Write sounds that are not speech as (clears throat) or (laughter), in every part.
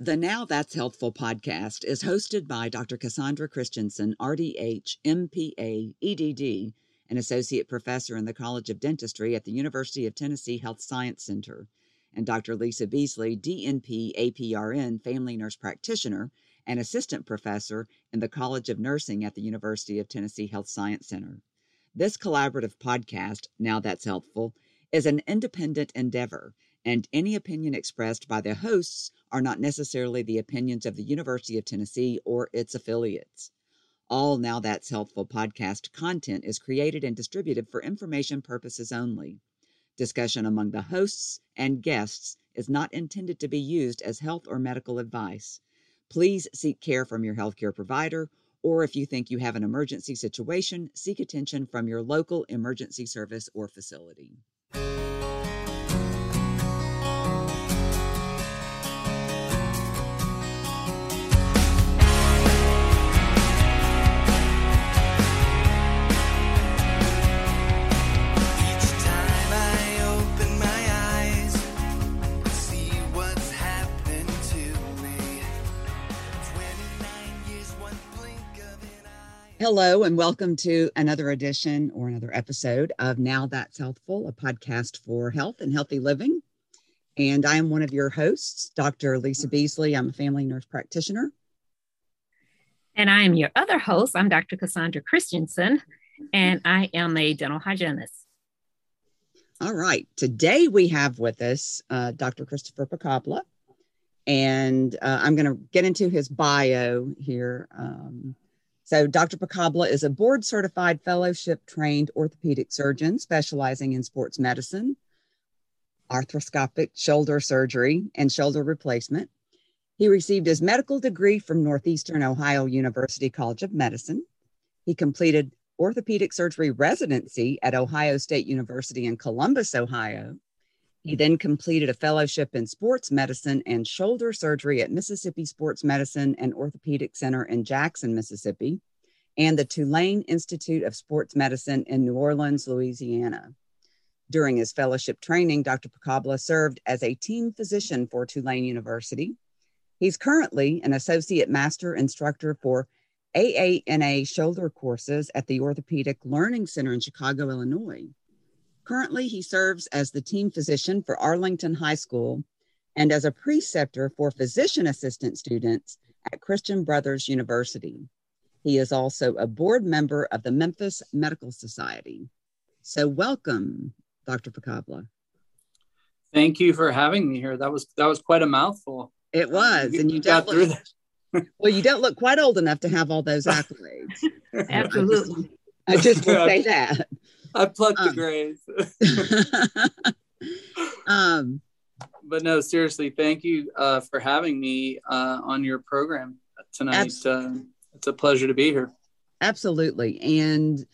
The Now That's Healthful podcast is hosted by Dr. Cassandra Christensen, RDH, MPA, EDD, an associate professor in the College of Dentistry at the University of Tennessee Health Science Center, and Dr. Lisa Beasley, DNP, APRN, family nurse practitioner and assistant professor in the College of Nursing at the University of Tennessee Health Science Center. This collaborative podcast, Now That's Healthful, is an independent endeavor, and any opinion expressed by the hosts are not necessarily the opinions of the University of Tennessee or its affiliates. All Now That's Healthful podcast content is created and distributed for information purposes only. Discussion among the hosts and guests is not intended to be used as health or medical advice. Please seek care from your healthcare provider, or if you think you have an emergency situation, seek attention from your local emergency service or facility. Hello, and welcome to another edition or another episode of Now That's Healthful, a podcast for health and healthy living. And I am one of your hosts, Dr. Lisa Beasley. I'm a family nurse practitioner. And I am your other host. I'm Dr. Cassandra Christensen, and I am a dental hygienist. All right. Today we have with us uh, Dr. Christopher Pacabla, and uh, I'm going to get into his bio here. Um, so, Dr. Pacabla is a board certified fellowship trained orthopedic surgeon specializing in sports medicine, arthroscopic shoulder surgery, and shoulder replacement. He received his medical degree from Northeastern Ohio University College of Medicine. He completed orthopedic surgery residency at Ohio State University in Columbus, Ohio. He then completed a fellowship in sports medicine and shoulder surgery at Mississippi Sports Medicine and Orthopedic Center in Jackson, Mississippi, and the Tulane Institute of Sports Medicine in New Orleans, Louisiana. During his fellowship training, Dr. Pacabla served as a team physician for Tulane University. He's currently an associate master instructor for AANA shoulder courses at the Orthopedic Learning Center in Chicago, Illinois. Currently, he serves as the team physician for Arlington High School and as a preceptor for physician assistant students at Christian Brothers University. He is also a board member of the Memphis Medical Society. So, welcome, Dr. Pacabla. Thank you for having me here. That was that was quite a mouthful. It uh, was, and you got through that. well, you don't look quite old enough to have all those accolades. (laughs) Absolutely. I just, I just will (laughs) say that. I plucked um, the grays. (laughs) um, but no, seriously, thank you uh, for having me uh, on your program tonight. Uh, it's a pleasure to be here. Absolutely, and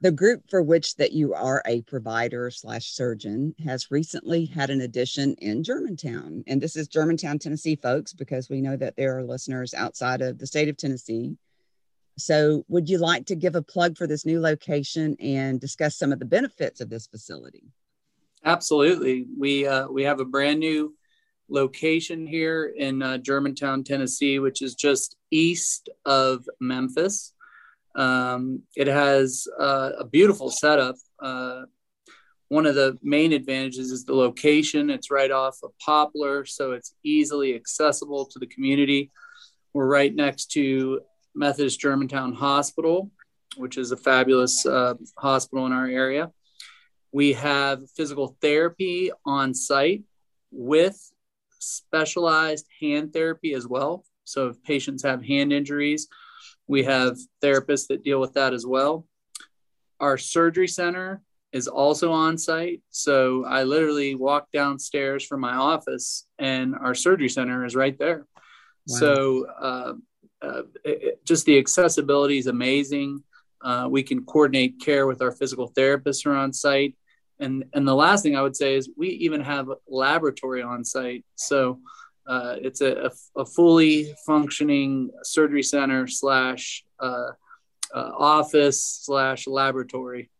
the group for which that you are a provider slash surgeon has recently had an addition in Germantown, and this is Germantown, Tennessee, folks, because we know that there are listeners outside of the state of Tennessee so, would you like to give a plug for this new location and discuss some of the benefits of this facility? Absolutely. We uh, we have a brand new location here in uh, Germantown, Tennessee, which is just east of Memphis. Um, it has uh, a beautiful setup. Uh, one of the main advantages is the location. It's right off of Poplar, so it's easily accessible to the community. We're right next to Methodist Germantown Hospital, which is a fabulous uh, hospital in our area. We have physical therapy on site with specialized hand therapy as well. So, if patients have hand injuries, we have therapists that deal with that as well. Our surgery center is also on site. So, I literally walk downstairs from my office, and our surgery center is right there. Wow. So, uh, uh, it, just the accessibility is amazing. Uh, we can coordinate care with our physical therapists who are on site. And, and the last thing I would say is we even have a laboratory on site. So uh, it's a, a, a, fully functioning surgery center slash uh, uh, office slash laboratory.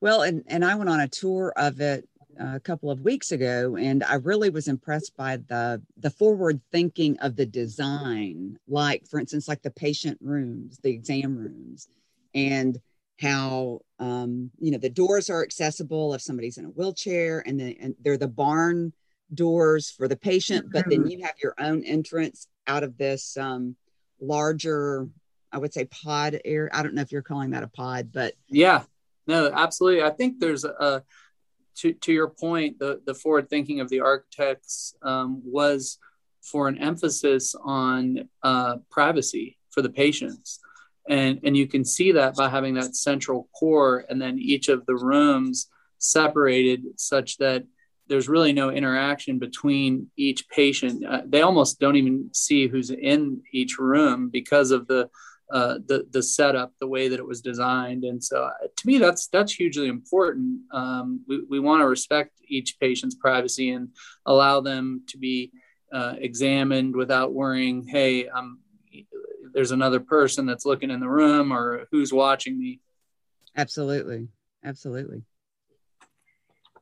Well, and, and I went on a tour of it a couple of weeks ago, and I really was impressed by the the forward thinking of the design. Like, for instance, like the patient rooms, the exam rooms, and how um, you know the doors are accessible if somebody's in a wheelchair, and then and they're the barn doors for the patient, but then mm-hmm. you have your own entrance out of this um, larger, I would say pod air. I don't know if you're calling that a pod, but yeah, no, absolutely. I think there's a to to your point, the the forward thinking of the architects um, was for an emphasis on uh, privacy for the patients. And, and you can see that by having that central core and then each of the rooms separated such that there's really no interaction between each patient. Uh, they almost don't even see who's in each room because of the uh, the the setup, the way that it was designed, and so uh, to me, that's that's hugely important. Um, we we want to respect each patient's privacy and allow them to be uh, examined without worrying. Hey, I'm there's another person that's looking in the room or who's watching me. Absolutely, absolutely.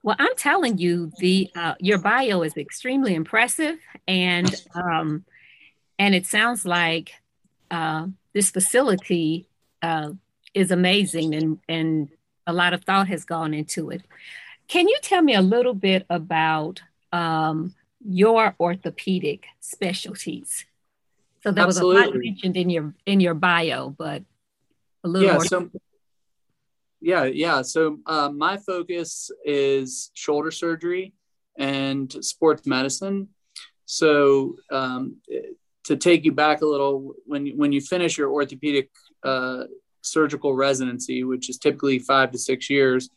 Well, I'm telling you, the uh, your bio is extremely impressive, and um, and it sounds like uh, this facility uh, is amazing, and and a lot of thought has gone into it. Can you tell me a little bit about um, your orthopedic specialties? So there Absolutely. was a lot mentioned in your in your bio, but a little yeah, more. So- yeah, yeah. So uh, my focus is shoulder surgery and sports medicine. So um, to take you back a little, when when you finish your orthopedic uh, surgical residency, which is typically five to six years,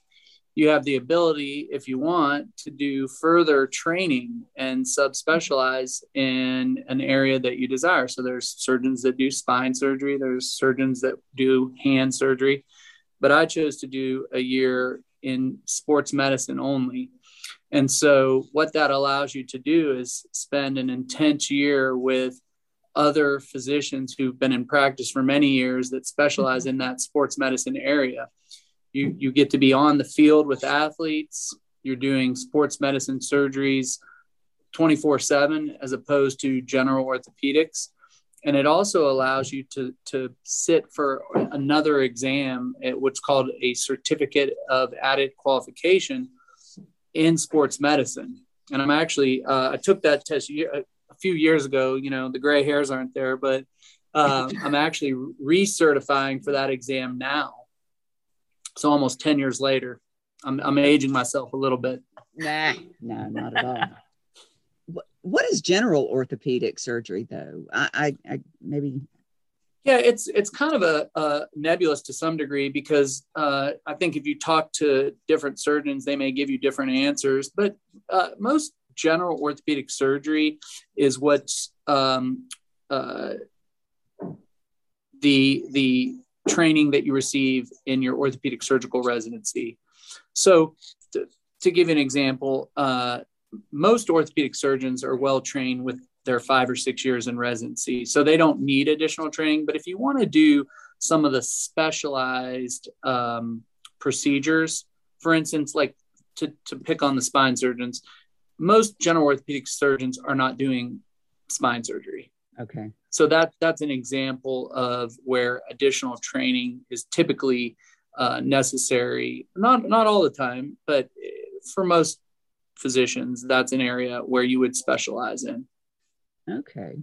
you have the ability, if you want, to do further training and subspecialize in an area that you desire. So there's surgeons that do spine surgery, there's surgeons that do hand surgery but I chose to do a year in sports medicine only. And so, what that allows you to do is spend an intense year with other physicians who've been in practice for many years that specialize in that sports medicine area. You, you get to be on the field with athletes, you're doing sports medicine surgeries 24 7 as opposed to general orthopedics. And it also allows you to to sit for another exam at what's called a certificate of added qualification in sports medicine. And i'm actually uh, i took that test a few years ago you know the gray hairs aren't there but uh, (laughs) i'm actually recertifying for that exam now. So almost 10 years later i'm, I'm aging myself a little bit. Nah. No not at all. (laughs) What is general orthopedic surgery though? I i, I maybe. Yeah it's it's kind of a, a nebulous to some degree because uh, i think if you talk to different surgeons they may give you different answers but uh, most general orthopedic surgery is what's um, uh, the the training that you receive in your orthopedic surgical residency so to, to give you an example uh, most orthopedic surgeons are well trained with their five or six years in residency, so they don't need additional training. But if you want to do some of the specialized um, procedures, for instance, like to, to pick on the spine surgeons, most general orthopedic surgeons are not doing spine surgery. Okay. So that that's an example of where additional training is typically uh, necessary. Not not all the time, but for most physicians, that's an area where you would specialize in. Okay.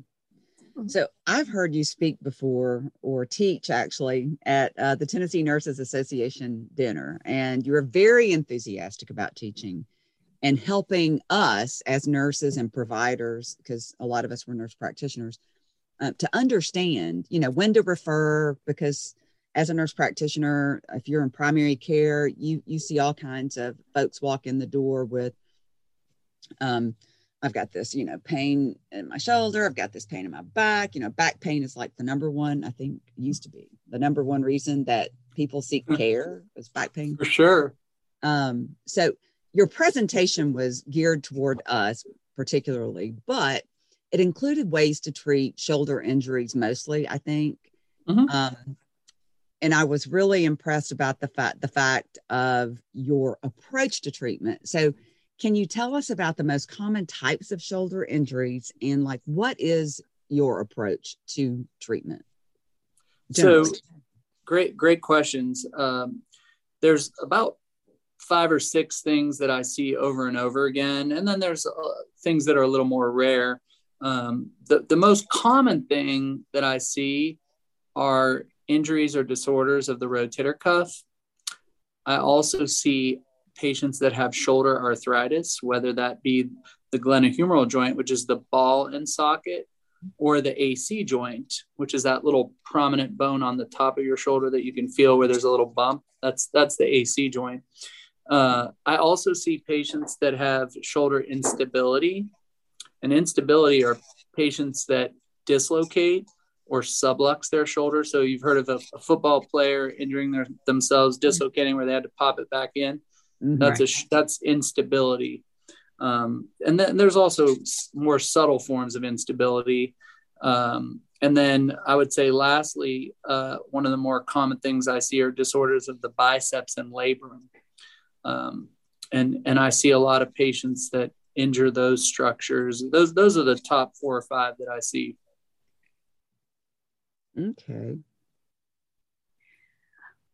So I've heard you speak before or teach actually at uh, the Tennessee Nurses Association dinner, and you're very enthusiastic about teaching and helping us as nurses and providers, because a lot of us were nurse practitioners, uh, to understand, you know, when to refer. Because as a nurse practitioner, if you're in primary care, you you see all kinds of folks walk in the door with um, I've got this, you know, pain in my shoulder. I've got this pain in my back. You know, back pain is like the number one, I think, used to be the number one reason that people seek hmm. care is back pain. For sure. Um, so your presentation was geared toward us particularly, but it included ways to treat shoulder injuries mostly, I think. Mm-hmm. Um, and I was really impressed about the fact the fact of your approach to treatment. So can you tell us about the most common types of shoulder injuries and like what is your approach to treatment? Generally? So, great, great questions. Um, there's about five or six things that I see over and over again, and then there's uh, things that are a little more rare. Um, the the most common thing that I see are injuries or disorders of the rotator cuff. I also see patients that have shoulder arthritis, whether that be the glenohumeral joint, which is the ball and socket, or the AC joint, which is that little prominent bone on the top of your shoulder that you can feel where there's a little bump. That's that's the AC joint. Uh, I also see patients that have shoulder instability, and instability are patients that dislocate or sublux their shoulder. So you've heard of a, a football player injuring their, themselves, dislocating where they had to pop it back in. Mm-hmm. That's a that's instability. Um, and then there's also more subtle forms of instability. Um, and then I would say, lastly, uh, one of the more common things I see are disorders of the biceps and labrum. Um, and, and I see a lot of patients that injure those structures. Those, those are the top four or five that I see. Okay.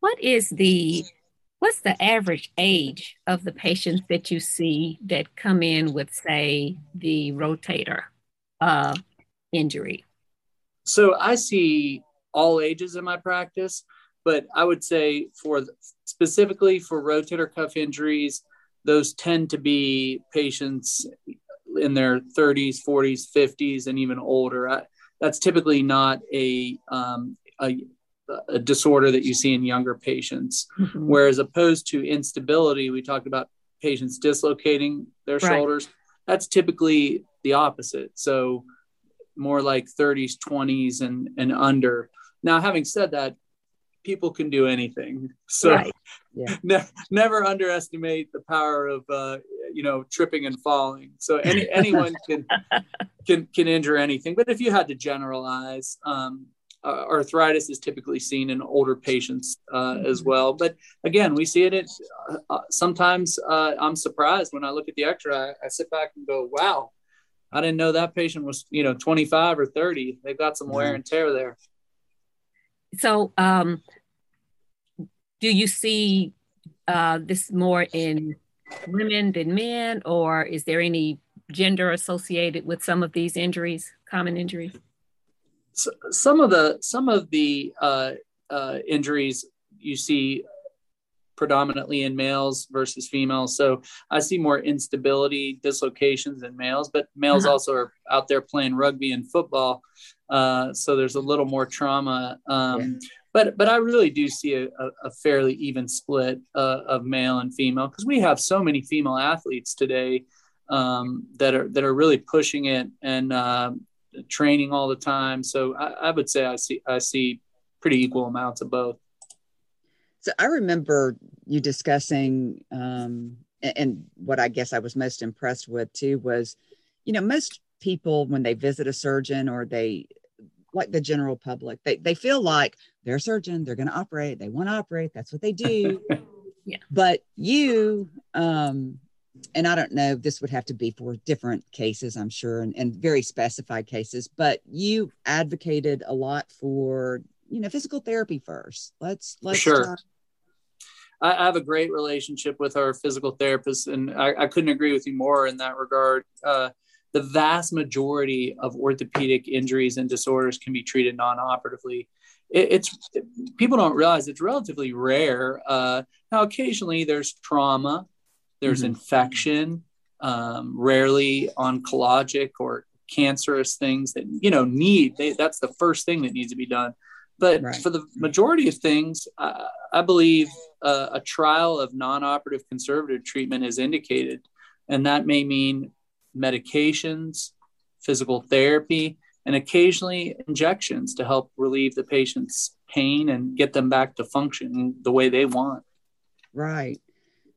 What is the what's the average age of the patients that you see that come in with, say, the rotator uh, injury? So I see all ages in my practice, but I would say for specifically for rotator cuff injuries, those tend to be patients in their 30s, 40s, 50s, and even older. I, that's typically not a, um, a a disorder that you see in younger patients. Mm-hmm. Whereas opposed to instability, we talked about patients dislocating their right. shoulders. That's typically the opposite. So more like 30s, 20s, and and under. Now, having said that, people can do anything. (laughs) So right. yeah. (laughs) ne- never underestimate the power of uh, you know tripping and falling. So any (laughs) anyone can can can injure anything. But if you had to generalize, um, uh, arthritis is typically seen in older patients uh, as mm-hmm. well. But again, we see it. At, uh, uh, sometimes uh, I'm surprised when I look at the X-ray. I, I, sit back and go, "Wow, I didn't know that patient was you know 25 or 30. They've got some wear mm-hmm. and tear there." So, um, do you see uh, this more in women than men, or is there any gender associated with some of these injuries, common injuries? some of the some of the uh, uh, injuries you see predominantly in males versus females. So I see more instability, dislocations in males, but males uh-huh. also are out there playing rugby and football. Uh, so there's a little more trauma. Um, yeah. But but I really do see a, a fairly even split uh, of male and female because we have so many female athletes today um, that are that are really pushing it and uh, training all the time. So I, I would say I see I see pretty equal amounts of both. So I remember you discussing, um, and what I guess I was most impressed with too was, you know, most people when they visit a surgeon or they, like the general public, they they feel like they're a surgeon, they're going to operate, they want to operate, that's what they do. (laughs) yeah. But you, um, and I don't know, this would have to be for different cases, I'm sure, and, and very specified cases, but you advocated a lot for, you know, physical therapy first. Let's, let's sure. I, I have a great relationship with our physical therapist, and I, I couldn't agree with you more in that regard. Uh, the vast majority of orthopedic injuries and disorders can be treated non-operatively. It, it's people don't realize it's relatively rare. Uh, now, occasionally there's trauma there's mm-hmm. infection, um, rarely oncologic or cancerous things that you know need. They, that's the first thing that needs to be done. But right. for the majority of things, I, I believe uh, a trial of non-operative conservative treatment is indicated, and that may mean medications, physical therapy, and occasionally injections to help relieve the patient's pain and get them back to function the way they want. Right.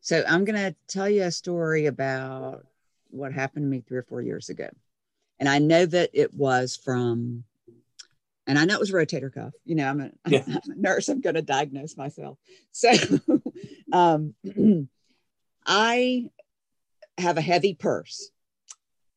So I'm going to tell you a story about what happened to me three or four years ago. And I know that it was from, and I know it was rotator cuff. You know, I'm a, (laughs) yeah. I'm a nurse. I'm going to diagnose myself. So (laughs) um, (clears throat) I have a heavy purse.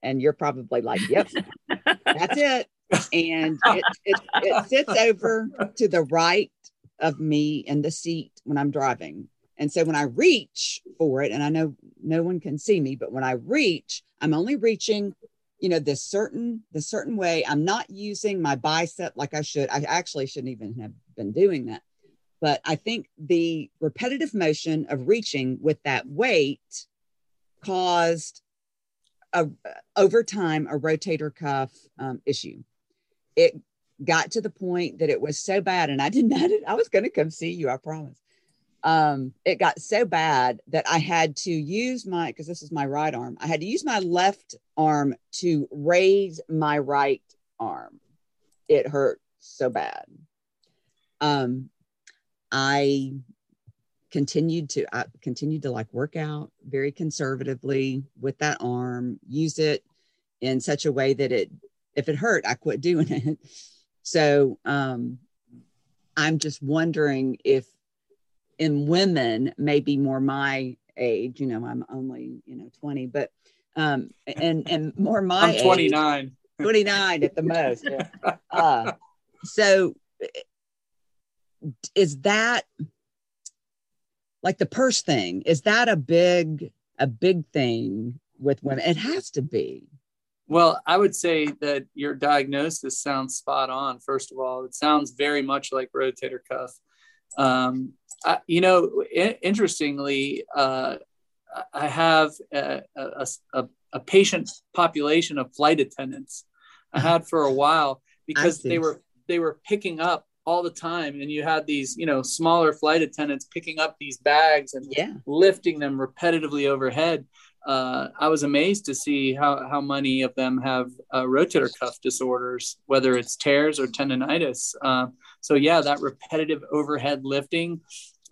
And you're probably like, yep, (laughs) that's it. And it, it, it sits over to the right of me in the seat when I'm driving. And so when I reach for it, and I know no one can see me, but when I reach, I'm only reaching, you know, this certain the certain way. I'm not using my bicep like I should. I actually shouldn't even have been doing that. But I think the repetitive motion of reaching with that weight caused a, over time a rotator cuff um, issue. It got to the point that it was so bad, and I did (laughs) not. I was going to come see you. I promise. Um, it got so bad that I had to use my because this is my right arm. I had to use my left arm to raise my right arm. It hurt so bad. Um, I continued to I continued to like work out very conservatively with that arm, use it in such a way that it if it hurt, I quit doing (laughs) it. So um I'm just wondering if in women, maybe more my age, you know, I'm only, you know, 20, but um and and more (laughs) my I'm 29. Age, (laughs) 29 at the most. Yeah. Uh so is that like the purse thing is that a big a big thing with women? It has to be. Well i would say that your diagnosis sounds spot on first of all. It sounds very much like rotator cuff. Um, I, you know I- interestingly uh, i have a, a, a, a, patient population of flight attendants. I had for a while (laughs) because they were they were picking up all the time and you had these you know smaller flight attendants picking up these bags and yeah. lifting them repetitively overhead. Uh, i was amazed to see how, how many of them have uh, rotator cuff disorders whether it's tears or tendonitis. Uh, so yeah that repetitive overhead lifting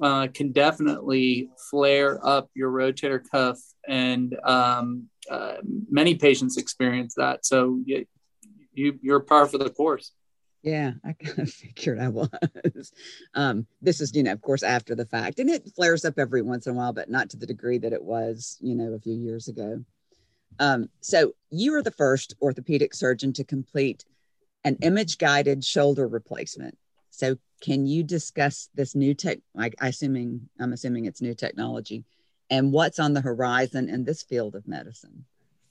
uh, can definitely flare up your rotator cuff and um, uh, many patients experience that. So you, you, you're par for the course yeah, I kind of (laughs) figured I was. Um, this is, you know, of course, after the fact, and it flares up every once in a while, but not to the degree that it was, you know, a few years ago. Um, so you are the first orthopedic surgeon to complete an image guided shoulder replacement. So can you discuss this new tech? Like, I assuming I'm assuming it's new technology, and what's on the horizon in this field of medicine?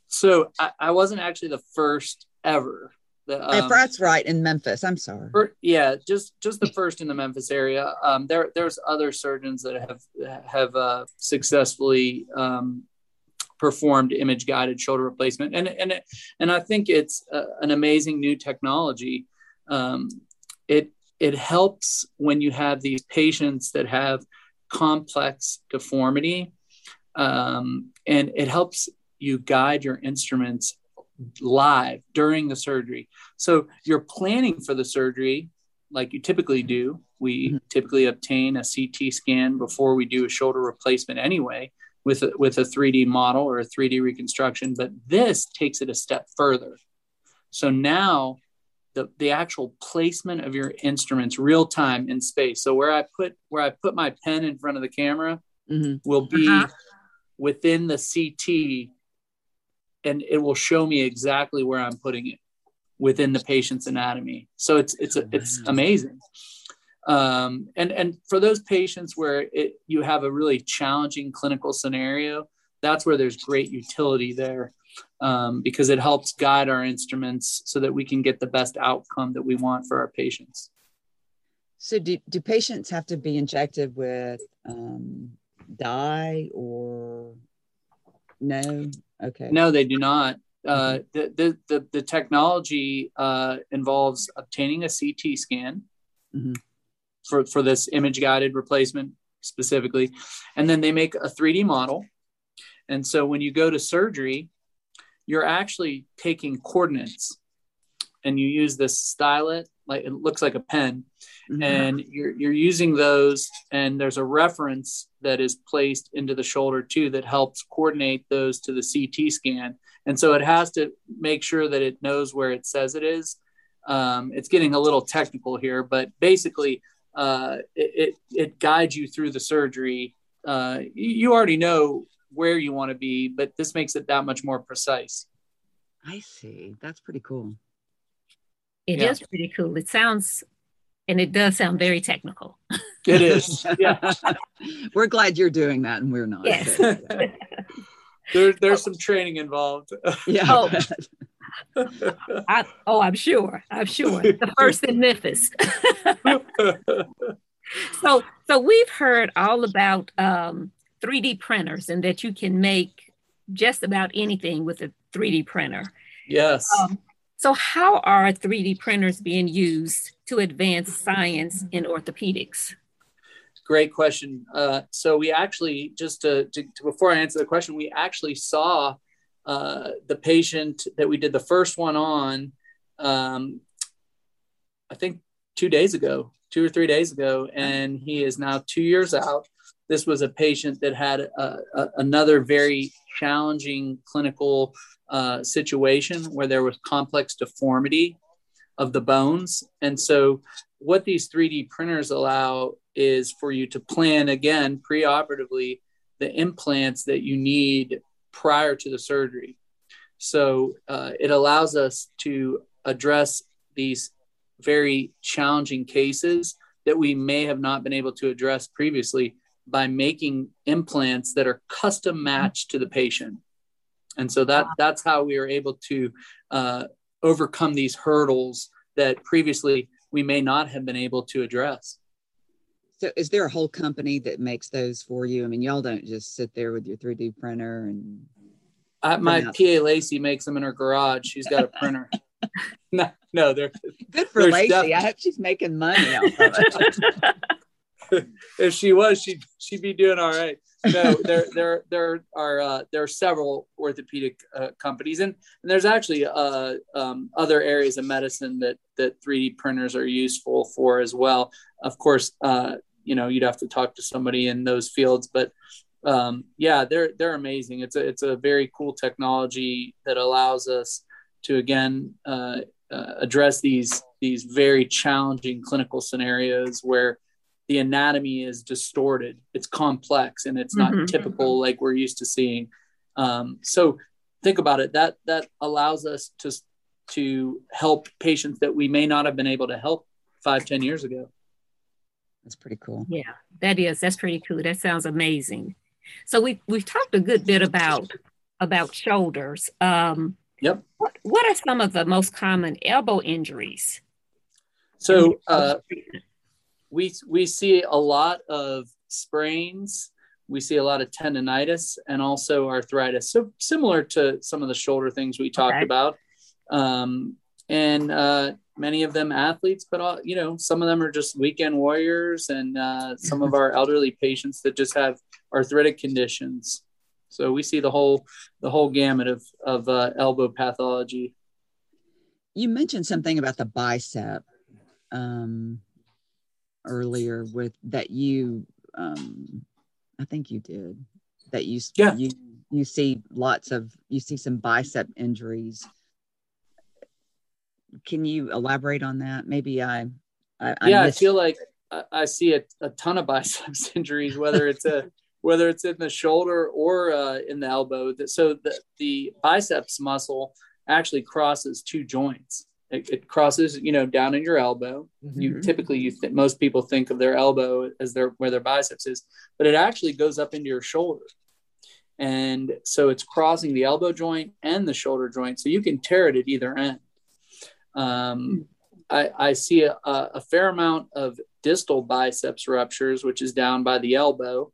So I, I wasn't actually the first ever the, um, that's right in Memphis. I'm sorry. For, yeah, just just the (laughs) first in the Memphis area. Um, there there's other surgeons that have have uh, successfully um, performed image guided shoulder replacement, and and and I think it's uh, an amazing new technology. Um, it it helps when you have these patients that have complex deformity, um, and it helps you guide your instruments live during the surgery. So you're planning for the surgery like you typically do. We mm-hmm. typically obtain a CT scan before we do a shoulder replacement anyway with a, with a 3D model or a 3D reconstruction, but this takes it a step further. So now the, the actual placement of your instruments real time in space. So where I put where I put my pen in front of the camera mm-hmm. will be uh-huh. within the CT and it will show me exactly where I'm putting it within the patient's anatomy. So it's it's it's amazing. Um, and and for those patients where it, you have a really challenging clinical scenario, that's where there's great utility there um, because it helps guide our instruments so that we can get the best outcome that we want for our patients. So do, do patients have to be injected with um, dye or no? Okay. No, they do not. Uh, the, the, the, the, technology uh, involves obtaining a CT scan mm-hmm. for, for this image guided replacement specifically. And then they make a 3D model. And so when you go to surgery, you're actually taking coordinates and you use this stylet, like it looks like a pen, mm-hmm. and you're, you're using those. And there's a reference that is placed into the shoulder too that helps coordinate those to the CT scan. And so it has to make sure that it knows where it says it is. Um, it's getting a little technical here, but basically, uh, it, it, it, guides you through the surgery. Uh, you already know where you want to be, but this makes it that much more precise. I see. That's pretty cool. It yeah. is pretty cool. It sounds, and it does sound very technical. It (laughs) is. Yeah. (laughs) we're glad you're doing that and we're not. Yes. (laughs) there, there's some training involved. Yeah. Oh. I, oh, I'm sure. I'm sure. The first in Memphis. so, so we've heard all about um, 3D printers and that you can make just about anything with a 3D printer. Yes. Um, so, how are 3D printers being used to advance science in orthopedics? Great question. Uh, so, we actually, just to, to, to, before I answer the question, we actually saw uh, the patient that we did the first one on, um, I think two days ago, two or three days ago, and he is now two years out. This was a patient that had a, a, another very challenging clinical uh, situation where there was complex deformity of the bones. And so, what these 3D printers allow is for you to plan again preoperatively the implants that you need prior to the surgery. So, uh, it allows us to address these very challenging cases that we may have not been able to address previously by making implants that are custom matched to the patient. And so that that's how we are able to uh, overcome these hurdles that previously we may not have been able to address. So is there a whole company that makes those for you? I mean, y'all don't just sit there with your 3D printer and uh, my PA Lacey makes them in her garage. She's got a printer. (laughs) (laughs) no, no, they're good for Lacey. I hope she's making money out of it. (laughs) (laughs) if she was, she'd she'd be doing all right. No, there there there are uh, there are several orthopedic uh, companies, and, and there's actually uh, um, other areas of medicine that that 3D printers are useful for as well. Of course, uh, you know you'd have to talk to somebody in those fields, but um, yeah, they're they're amazing. It's a it's a very cool technology that allows us to again uh, uh, address these these very challenging clinical scenarios where the anatomy is distorted. It's complex and it's not mm-hmm. typical like we're used to seeing. Um, so think about it. That that allows us to to help patients that we may not have been able to help five ten years ago. That's pretty cool. Yeah that is. That's pretty cool. That sounds amazing. So we we've talked a good bit about about shoulders. Um yep. what, what are some of the most common elbow injuries? So uh, we we see a lot of sprains. We see a lot of tendonitis and also arthritis. So similar to some of the shoulder things we talked okay. about. Um, and uh, many of them athletes but all, you know some of them are just weekend warriors and uh, some of our (laughs) elderly patients that just have arthritic conditions. So we see the whole the whole gamut of of uh, elbow pathology. You mentioned something about the bicep. Um, earlier with that you um i think you did that you yeah. you you see lots of you see some bicep injuries. Can you elaborate on that? Maybe i, I yeah i, I feel like I, see a, a ton of (laughs) biceps injuries whether it's a whether it's in the shoulder or uh, in the elbow. So the, the biceps muscle actually crosses two joints it, it, crosses, you know, down in your elbow. Mm-hmm. You typically, you th- most people think of their elbow as their where their biceps is, but it actually goes up into your shoulder, and so it's crossing the elbow joint and the shoulder joint. So you can tear it at either end. Um, I, I see a, a, fair amount of distal biceps ruptures, which is down by the elbow.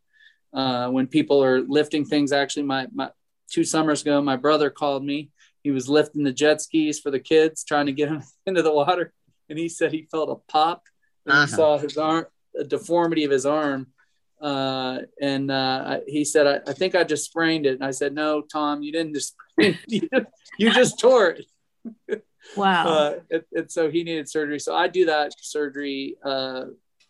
Uh, when people are lifting things, actually, my, my two summers ago, my brother called me he was lifting the jet skis for the kids, trying to get them (laughs) into the water, and he said he felt a pop and uh-huh. he saw his arm, a deformity of his arm. Uh, and uh, he said, I, I, think I just sprained it. And I said, No, Tom, you didn't just (laughs) you, you just tore it. (laughs) Wow. Uh, and, and, so he needed surgery. So I do that surgery uh,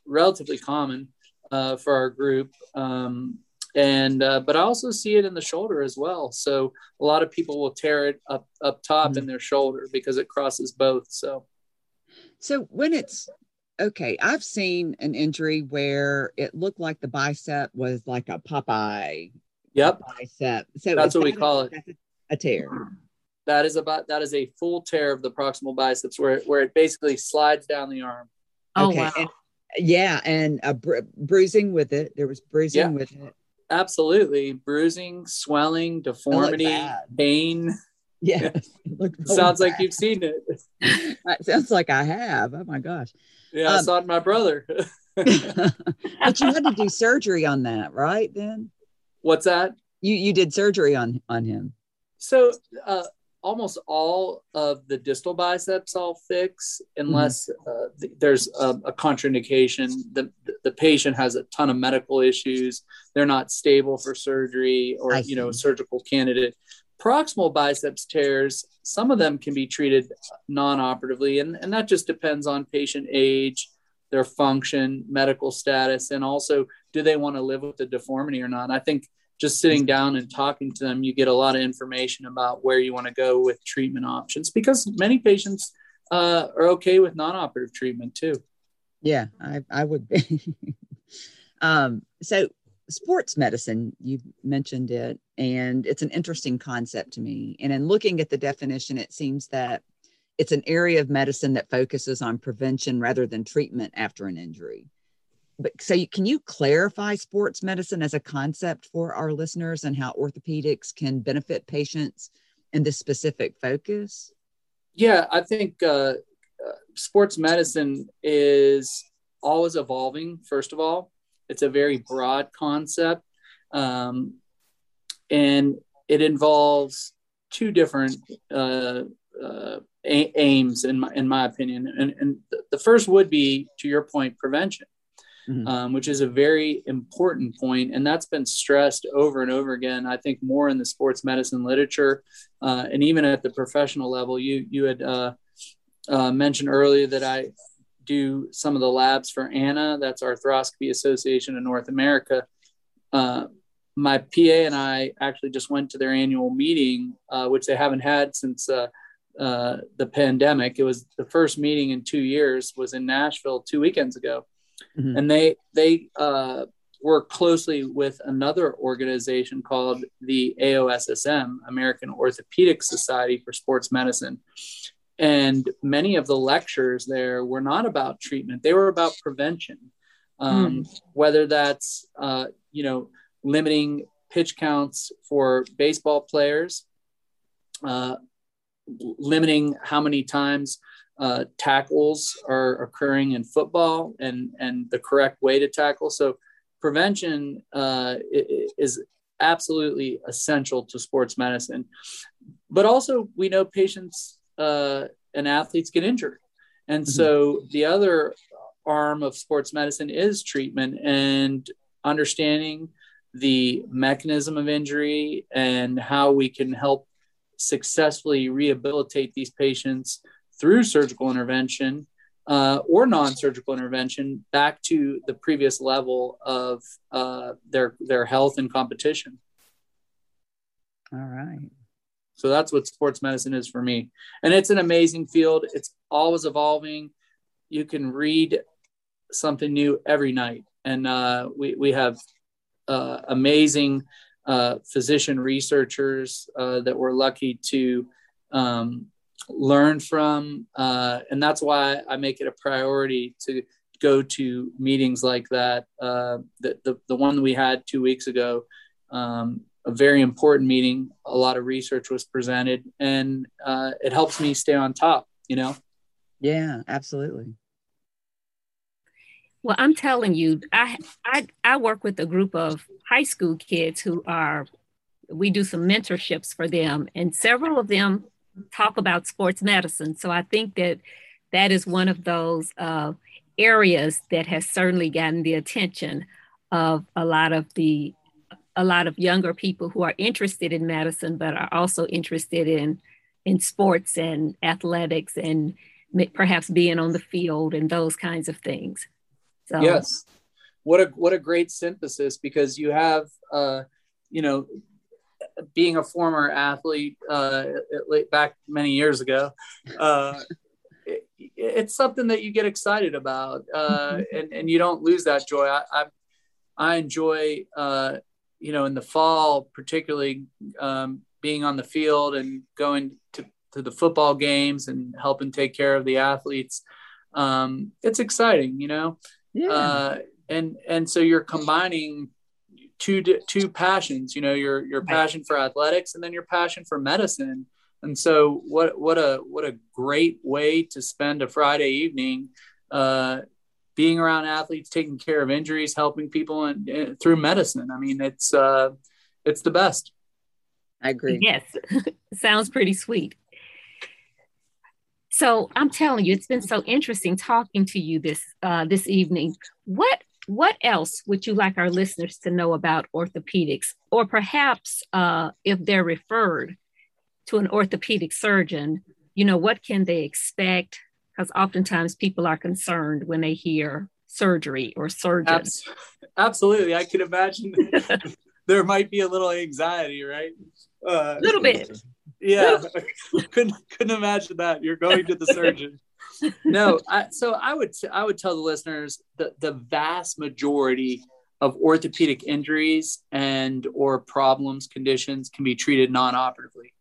relatively common uh, for our group. Um, and uh, but I also see it in the shoulder as well. So a lot of people will tear it up up top mm-hmm. in their shoulder because it crosses both. So, so when it's okay, I've seen an injury where it looked like the bicep was like a Popeye Yep. Bicep. So that's what we call it. A tear. That is about that is a full tear of the proximal biceps where where it basically slides down the arm. Oh okay. wow. And, yeah, and a bru- bruising with it. There was bruising yeah. with it. Absolutely, bruising, swelling, deformity, pain. Yes, sounds bad. like you've seen it. That sounds like I have. Oh my gosh. Yeah, um, I saw it my brother. (laughs) but you had to do surgery on that, right? Then. What's that? You you did surgery on on him. So uh, almost all of the distal biceps I'll fix unless mm-hmm. uh, th- there's a, a, contraindication. The, the patient has a ton of medical issues. They're not stable for surgery or, you know, surgical candidate. Proximal biceps tears, some of them can be treated non-operatively, and, and that just depends on patient age, their function, medical status, and also do they want to live with the deformity or not. I think just sitting down and talking to them, you get a lot of information about where you want to go with treatment options because many patients uh, are okay with non-operative treatment too. Yeah, I, I would be. (laughs) um, so sports medicine, you mentioned it, and it's an interesting concept to me. And in looking at the definition, it seems that it's an area of medicine that focuses on prevention rather than treatment after an injury but so you, can you clarify sports medicine as a concept for our listeners and how orthopedics can benefit patients in this specific focus? Yeah, I think uh, uh, sports medicine is always evolving. First of all, it's a very broad concept, um, and it involves two different uh, uh aims, in my in my opinion. And, and the first would be, to your point, prevention mm-hmm. um, which is a very important point, and that's been stressed over and over again. I think more in the sports medicine literature, uh, and even at the professional level. You you had uh, uh, mentioned earlier that I do some of the labs for ANA, that's Arthroscopy Association of North America. Uh, my PA and I actually just went to their annual meeting, uh, which they haven't had since uh, uh, the pandemic. It was the first meeting in two years. Was in Nashville two weekends ago, mm-hmm. and they they uh, work closely with another organization called the AOSSM, American Orthopedic Society for Sports Medicine. And many of the lectures there were not about treatment; they were about prevention. Um, mm. Whether that's uh, you know limiting pitch counts for baseball players, uh, limiting how many times uh, tackles are occurring in football and and the correct way to tackle. So prevention uh, is absolutely essential to sports medicine. But also, we know patients uh, and athletes get injured, and mm-hmm. so the other arm of sports medicine is treatment and understanding the mechanism of injury and how we can help successfully rehabilitate these patients through surgical intervention uh, or non-surgical intervention back to the previous level of uh, their their health and competition. All right. So that's what sports medicine is for me, and it's an amazing field. It's always evolving. You can read something new every night, and uh, we we have uh, amazing uh, physician researchers uh, that we're lucky to um, learn from. Uh, and that's why I make it a priority to go to meetings like that. Uh, the, the, the one we had two weeks ago, um, a very important meeting. A lot of research was presented, and uh, it helps me stay on top, you know? Yeah, absolutely. Well, I'm telling you, I, I I work with a group of high school kids who are we do some mentorships for them, and several of them talk about sports medicine. So I think that that is one of those uh, areas that has certainly gotten the attention of a lot of the a lot of younger people who are interested in medicine, but are also interested in in sports and athletics and perhaps being on the field and those kinds of things. So yes, what a what a great synthesis because you have uh, you know being a former athlete uh, back many years ago, uh, it, it's something that you get excited about, uh, mm-hmm. and and you don't lose that joy. I I, I enjoy uh, you know, in the fall, particularly um, being on the field and going to, to the football games and helping take care of the athletes, um, it's exciting, you know. Yeah. Uh, and and so you're combining two two passions, you know, your your passion for athletics and then your passion for medicine. And so what what a what a great way to spend a Friday evening uh, being around athletes, taking care of injuries, helping people and, and through medicine. I mean, it's uh, it's the best. I agree. Yes, (laughs) sounds pretty sweet. So I'm telling you, it's been so interesting talking to you this uh, this evening. What what else would you like our listeners to know about orthopedics, or perhaps uh, if they're referred to an orthopedic surgeon, you know, what can they expect? Because oftentimes people are concerned when they hear surgery or surgeon. Absolutely, I can imagine (laughs) there might be a little anxiety, right? A uh, little bit. Yeah, (laughs) couldn't couldn't imagine that. You're going to the surgeon. No, (laughs) I, so I would I would tell the listeners that the vast majority of orthopedic injuries and or problems conditions can be treated non-operatively.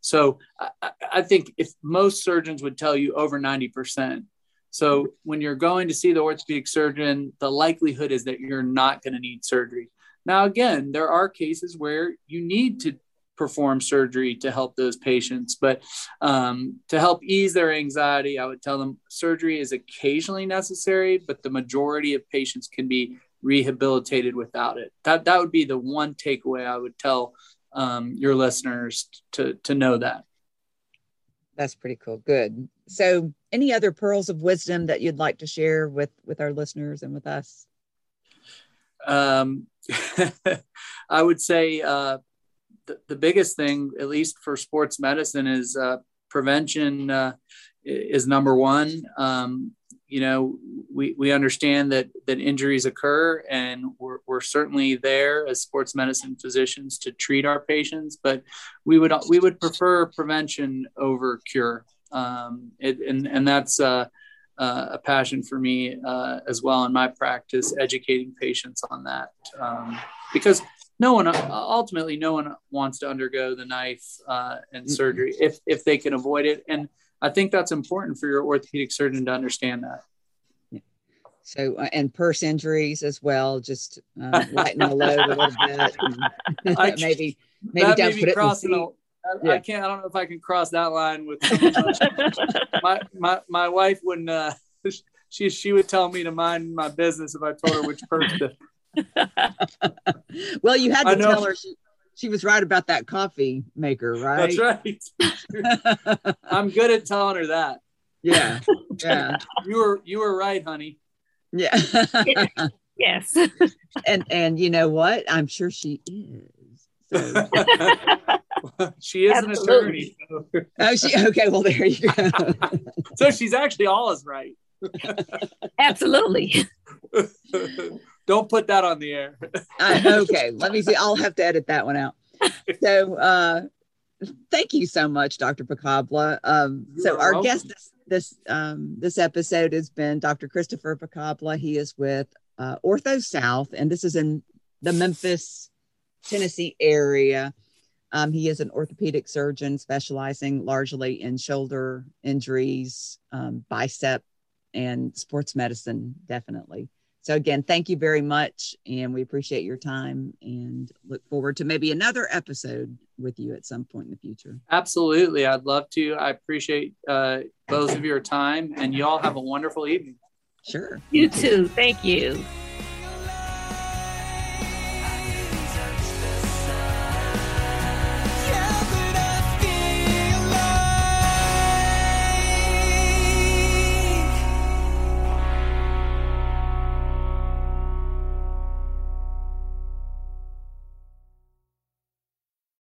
So I, I think if most surgeons would tell you over 90%. So when you're going to see the orthopedic surgeon, the likelihood is that you're not going to need surgery. Now, again, there are cases where you need to perform surgery to help those patients. But um, to help ease their anxiety, I would tell them surgery is occasionally necessary, but the majority of patients can be rehabilitated without it. That that would be the one takeaway I would tell um, your listeners to to know that. That's pretty cool. Good. So, any other pearls of wisdom that you'd like to share with with our listeners and with us? Um, (laughs) I would say uh, the, biggest thing, at least for sports medicine, is uh, prevention uh, is number one. Um, you know, we, we understand that that injuries occur, and we're, we're certainly there as sports medicine physicians to treat our patients. But we would we would prefer prevention over cure, um, it, and and that's uh, uh, a passion for me uh, as well in my practice, educating patients on that um, because no one ultimately no one wants to undergo the knife uh, and surgery if if they can avoid it. And i think that's important for your orthopedic surgeon to understand that. So uh, and purse injuries as well just uh, lighten the load a little bit (laughs) I, (laughs) maybe maybe don't put it in I, yeah. I can't i don't know if i can cross that line with (laughs) my, my my wife wouldn't uh, she she would tell me to mind my business if i told her which purse to (laughs) well, you had to tell her she, she was right about that coffee maker, right? That's right. (laughs) I'm good at telling her that. Yeah. (laughs) Yeah. You were you were right, honey. Yeah. yes. and and you know what? I'm sure she is. So. she is Absolutely. an attorney. So. Oh, she okay. Well, there you go. so she's actually always right. Absolutely. Don't put that on the air. (laughs) uh, okay, let me see. I'll have to edit that one out. (laughs) So, uh, thank you so much, Dr. Pokabla. Um, so, our welcome. guest this this, um, this episode has been Dr. Christopher Pokabla. He is with uh, Ortho South, and this is in the Memphis, Tennessee area. Um, he is an orthopedic surgeon specializing largely in shoulder injuries, um, bicep, and sports medicine, definitely. So again, thank you very much. And we appreciate your time and look forward to maybe another episode with you at some point in the future. Absolutely. I'd love to. I appreciate uh, both of your time and you all have a wonderful evening. Sure. You too. Thank you.